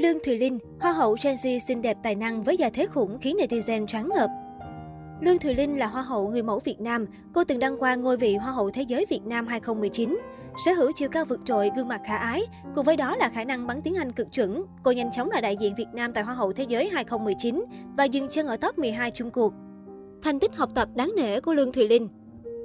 Lương Thùy Linh, Hoa hậu Gen Z xinh đẹp tài năng với gia thế khủng khiến netizen choáng ngợp. Lương Thùy Linh là Hoa hậu người mẫu Việt Nam. Cô từng đăng quang ngôi vị Hoa hậu Thế giới Việt Nam 2019. Sở hữu chiều cao vượt trội, gương mặt khả ái, cùng với đó là khả năng bắn tiếng Anh cực chuẩn. Cô nhanh chóng là đại diện Việt Nam tại Hoa hậu Thế giới 2019 và dừng chân ở top 12 chung cuộc. Thành tích học tập đáng nể của Lương Thùy Linh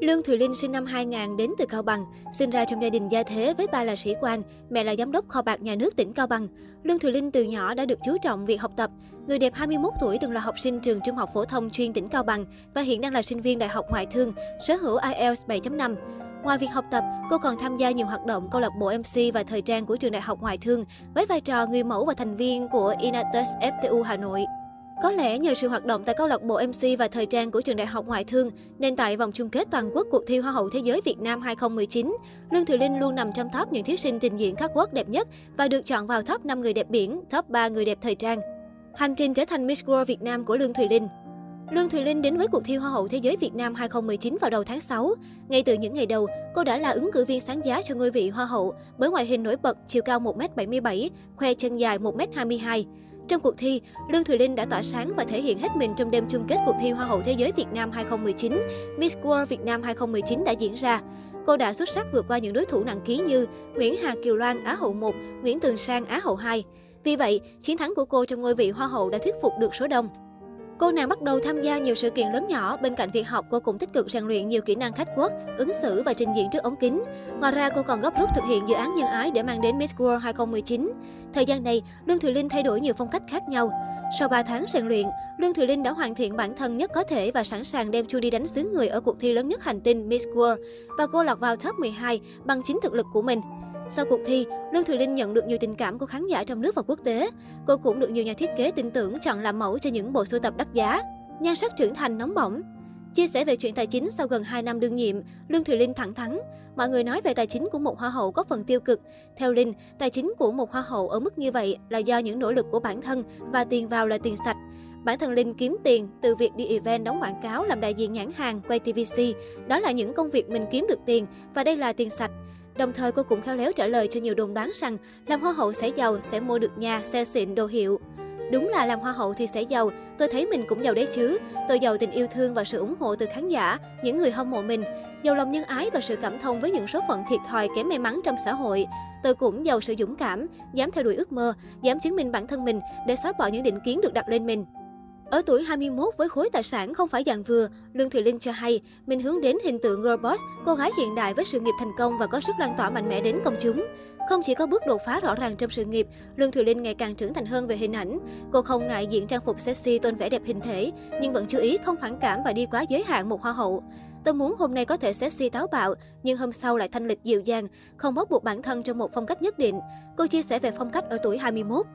Lương Thùy Linh sinh năm 2000 đến từ Cao Bằng, sinh ra trong gia đình gia thế với ba là sĩ quan, mẹ là giám đốc kho bạc nhà nước tỉnh Cao Bằng. Lương Thùy Linh từ nhỏ đã được chú trọng việc học tập. Người đẹp 21 tuổi từng là học sinh trường trung học phổ thông chuyên tỉnh Cao Bằng và hiện đang là sinh viên đại học ngoại thương, sở hữu IELTS 7.5. Ngoài việc học tập, cô còn tham gia nhiều hoạt động câu lạc bộ MC và thời trang của trường đại học ngoại thương với vai trò người mẫu và thành viên của Inatus FTU Hà Nội. Có lẽ nhờ sự hoạt động tại câu lạc bộ MC và thời trang của trường đại học ngoại thương, nên tại vòng chung kết toàn quốc cuộc thi Hoa hậu Thế giới Việt Nam 2019, Lương Thùy Linh luôn nằm trong top những thí sinh trình diễn các quốc đẹp nhất và được chọn vào top 5 người đẹp biển, top 3 người đẹp thời trang. Hành trình trở thành Miss World Việt Nam của Lương Thùy Linh Lương Thùy Linh đến với cuộc thi Hoa hậu Thế giới Việt Nam 2019 vào đầu tháng 6. Ngay từ những ngày đầu, cô đã là ứng cử viên sáng giá cho ngôi vị Hoa hậu bởi ngoại hình nổi bật, chiều cao 1m77, khoe chân dài 1m22. Trong cuộc thi, Lương Thùy Linh đã tỏa sáng và thể hiện hết mình trong đêm chung kết cuộc thi Hoa hậu Thế giới Việt Nam 2019. Miss World Việt Nam 2019 đã diễn ra. Cô đã xuất sắc vượt qua những đối thủ nặng ký như Nguyễn Hà Kiều Loan Á hậu 1, Nguyễn Tường Sang Á hậu 2. Vì vậy, chiến thắng của cô trong ngôi vị Hoa hậu đã thuyết phục được số đông. Cô nàng bắt đầu tham gia nhiều sự kiện lớn nhỏ, bên cạnh việc học cô cũng tích cực rèn luyện nhiều kỹ năng khách quốc, ứng xử và trình diễn trước ống kính. Ngoài ra cô còn góp rút thực hiện dự án nhân ái để mang đến Miss World 2019. Thời gian này, Lương Thùy Linh thay đổi nhiều phong cách khác nhau. Sau 3 tháng rèn luyện, Lương Thùy Linh đã hoàn thiện bản thân nhất có thể và sẵn sàng đem Chu đi đánh xứ người ở cuộc thi lớn nhất hành tinh Miss World và cô lọt vào top 12 bằng chính thực lực của mình. Sau cuộc thi, Lương Thùy Linh nhận được nhiều tình cảm của khán giả trong nước và quốc tế. Cô cũng được nhiều nhà thiết kế tin tưởng chọn làm mẫu cho những bộ sưu tập đắt giá. Nhan sắc trưởng thành nóng bỏng. Chia sẻ về chuyện tài chính sau gần 2 năm đương nhiệm, Lương Thùy Linh thẳng thắn. Mọi người nói về tài chính của một hoa hậu có phần tiêu cực. Theo Linh, tài chính của một hoa hậu ở mức như vậy là do những nỗ lực của bản thân và tiền vào là tiền sạch. Bản thân Linh kiếm tiền từ việc đi event đóng quảng cáo, làm đại diện nhãn hàng, quay TVC. Đó là những công việc mình kiếm được tiền và đây là tiền sạch. Đồng thời cô cũng khéo léo trả lời cho nhiều đồn đoán rằng làm hoa hậu sẽ giàu, sẽ mua được nhà, xe xịn, đồ hiệu. Đúng là làm hoa hậu thì sẽ giàu, tôi thấy mình cũng giàu đấy chứ. Tôi giàu tình yêu thương và sự ủng hộ từ khán giả, những người hâm mộ mình. Giàu lòng nhân ái và sự cảm thông với những số phận thiệt thòi kém may mắn trong xã hội. Tôi cũng giàu sự dũng cảm, dám theo đuổi ước mơ, dám chứng minh bản thân mình để xóa bỏ những định kiến được đặt lên mình. Ở tuổi 21 với khối tài sản không phải dạng vừa, Lương Thùy Linh cho hay mình hướng đến hình tượng girl boss, cô gái hiện đại với sự nghiệp thành công và có sức lan tỏa mạnh mẽ đến công chúng. Không chỉ có bước đột phá rõ ràng trong sự nghiệp, Lương Thùy Linh ngày càng trưởng thành hơn về hình ảnh. Cô không ngại diện trang phục sexy tôn vẻ đẹp hình thể, nhưng vẫn chú ý không phản cảm và đi quá giới hạn một hoa hậu. Tôi muốn hôm nay có thể sexy táo bạo, nhưng hôm sau lại thanh lịch dịu dàng, không bóc buộc bản thân trong một phong cách nhất định. Cô chia sẻ về phong cách ở tuổi 21.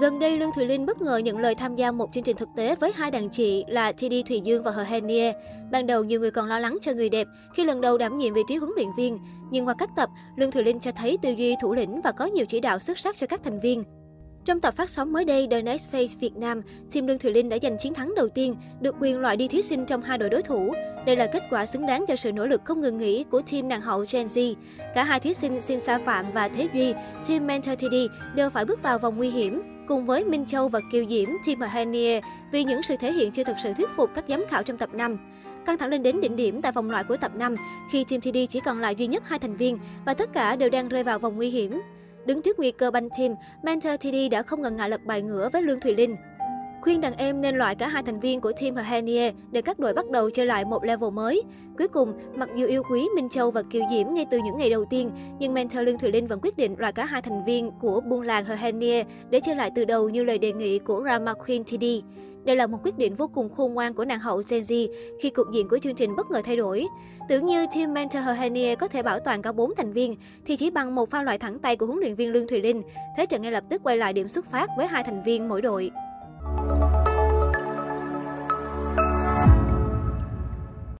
Gần đây, Lương Thùy Linh bất ngờ nhận lời tham gia một chương trình thực tế với hai đàn chị là TD Thùy Dương và Hờ Henie. Ban đầu, nhiều người còn lo lắng cho người đẹp khi lần đầu đảm nhiệm vị trí huấn luyện viên. Nhưng qua các tập, Lương Thùy Linh cho thấy tư duy thủ lĩnh và có nhiều chỉ đạo xuất sắc cho các thành viên. Trong tập phát sóng mới đây, The Next Face Việt Nam, team Lương Thùy Linh đã giành chiến thắng đầu tiên, được quyền loại đi thí sinh trong hai đội đối thủ. Đây là kết quả xứng đáng cho sự nỗ lực không ngừng nghỉ của team nàng hậu Gen Z. Cả hai thí sinh Xin Sa Phạm và Thế Duy, team Mentor TD đều phải bước vào vòng nguy hiểm cùng với Minh Châu và Kiều Diễm, Team Hanier vì những sự thể hiện chưa thực sự thuyết phục các giám khảo trong tập 5. Căng thẳng lên đến đỉnh điểm tại vòng loại của tập 5 khi Team TD chỉ còn lại duy nhất hai thành viên và tất cả đều đang rơi vào vòng nguy hiểm. Đứng trước nguy cơ banh team, Mentor TD đã không ngần ngại lật bài ngửa với Lương Thùy Linh. Khuyên đàn em nên loại cả hai thành viên của team Hania để các đội bắt đầu chơi lại một level mới. Cuối cùng, mặc dù yêu quý Minh Châu và Kiều Diễm ngay từ những ngày đầu tiên, nhưng mentor Lương Thùy Linh vẫn quyết định loại cả hai thành viên của buôn làng Hania để chơi lại từ đầu như lời đề nghị của Rama Queen TD. Đây là một quyết định vô cùng khôn ngoan của nàng hậu Gen Z khi cục diện của chương trình bất ngờ thay đổi. Tưởng như team mentor Hania có thể bảo toàn cả 4 thành viên, thì chỉ bằng một pha loại thẳng tay của huấn luyện viên Lương Thùy Linh, thế trận ngay lập tức quay lại điểm xuất phát với hai thành viên mỗi đội.